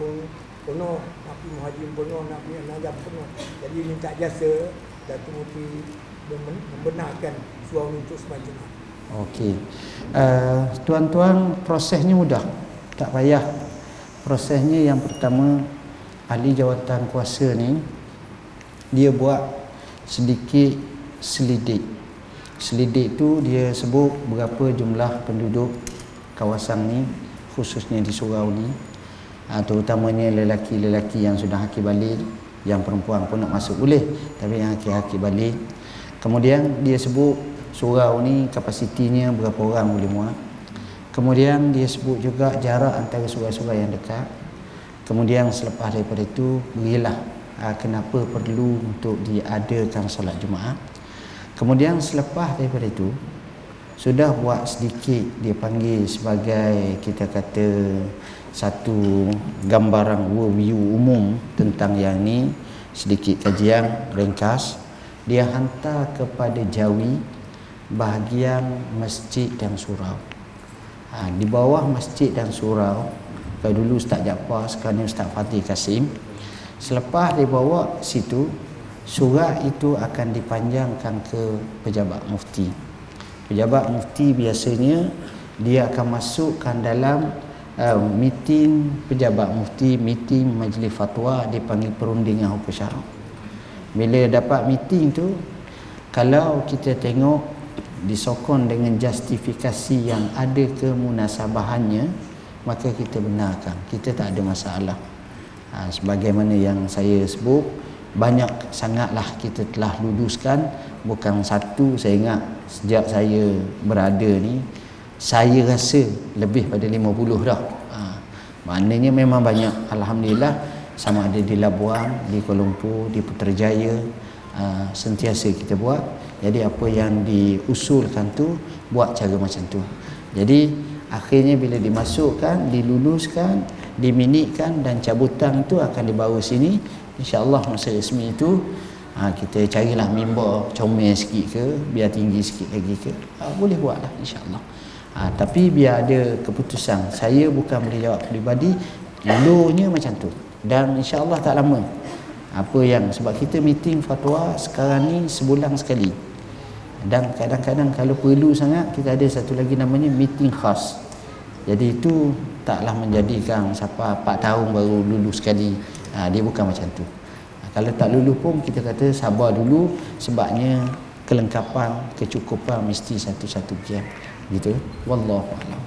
penuh Nabi Muhajir penuh Nabi Najab penuh jadi minta jasa Datuk Mufti membenarkan suami untuk semacam itu Okey. Uh, tuan-tuan prosesnya mudah. Tak payah. Prosesnya yang pertama ahli jawatan kuasa ni dia buat sedikit selidik. Selidik tu dia sebut berapa jumlah penduduk kawasan ni khususnya di surau ni ha, terutamanya lelaki-lelaki yang sudah haki balik yang perempuan pun nak masuk boleh tapi yang haki-haki balik. Kemudian dia sebut surau ni kapasitinya berapa orang boleh muat. Kemudian dia sebut juga jarak antara surau-surau yang dekat. Kemudian selepas daripada itu berilah ha, kenapa perlu untuk diadakan salat Jumaat. Kemudian selepas daripada itu sudah buat sedikit dia panggil sebagai kita kata satu gambaran overview umum tentang yang ni. Sedikit kajian ringkas. Dia hantar kepada Jawi bahagian masjid dan surau. Ha, di bawah masjid dan surau kalau dulu Ustaz Jaafar sekarang Ustaz Fatih Kasim selepas dibawa situ surat itu akan dipanjangkan ke pejabat mufti pejabat mufti biasanya dia akan masukkan dalam uh, meeting pejabat mufti meeting majlis fatwa dipanggil perundingan hukum syarak. Bila dapat meeting tu kalau kita tengok disokong dengan justifikasi yang ada kemunasabahannya maka kita benarkan. Kita tak ada masalah. Ha, sebagaimana yang saya sebut banyak sangatlah kita telah luluskan bukan satu saya ingat sejak saya berada ni saya rasa lebih pada 50 dah ha. maknanya memang banyak Alhamdulillah sama ada di Labuan di Kuala Lumpur di Putrajaya ha, sentiasa kita buat jadi apa yang diusulkan tu buat cara macam tu jadi akhirnya bila dimasukkan diluluskan diminitkan dan cabutan tu akan dibawa sini insyaAllah masa resmi itu ha, kita carilah mimbar comel sikit ke biar tinggi sikit lagi ke ha, boleh buat lah insyaAllah. Ha, tapi biar ada keputusan. Saya bukan boleh jawab peribadi dulunya macam tu. Dan insyaAllah tak lama. Apa yang sebab kita meeting fatwa sekarang ni sebulan sekali. Dan kadang-kadang kalau perlu sangat kita ada satu lagi namanya meeting khas. Jadi itu taklah menjadikan siapa 4 tahun baru lulus sekali. Ha, dia bukan macam tu kalau tak lulus pun kita kata sabar dulu sebabnya kelengkapan kecukupan mesti satu-satu jam. Gitu. Wallahu a'lam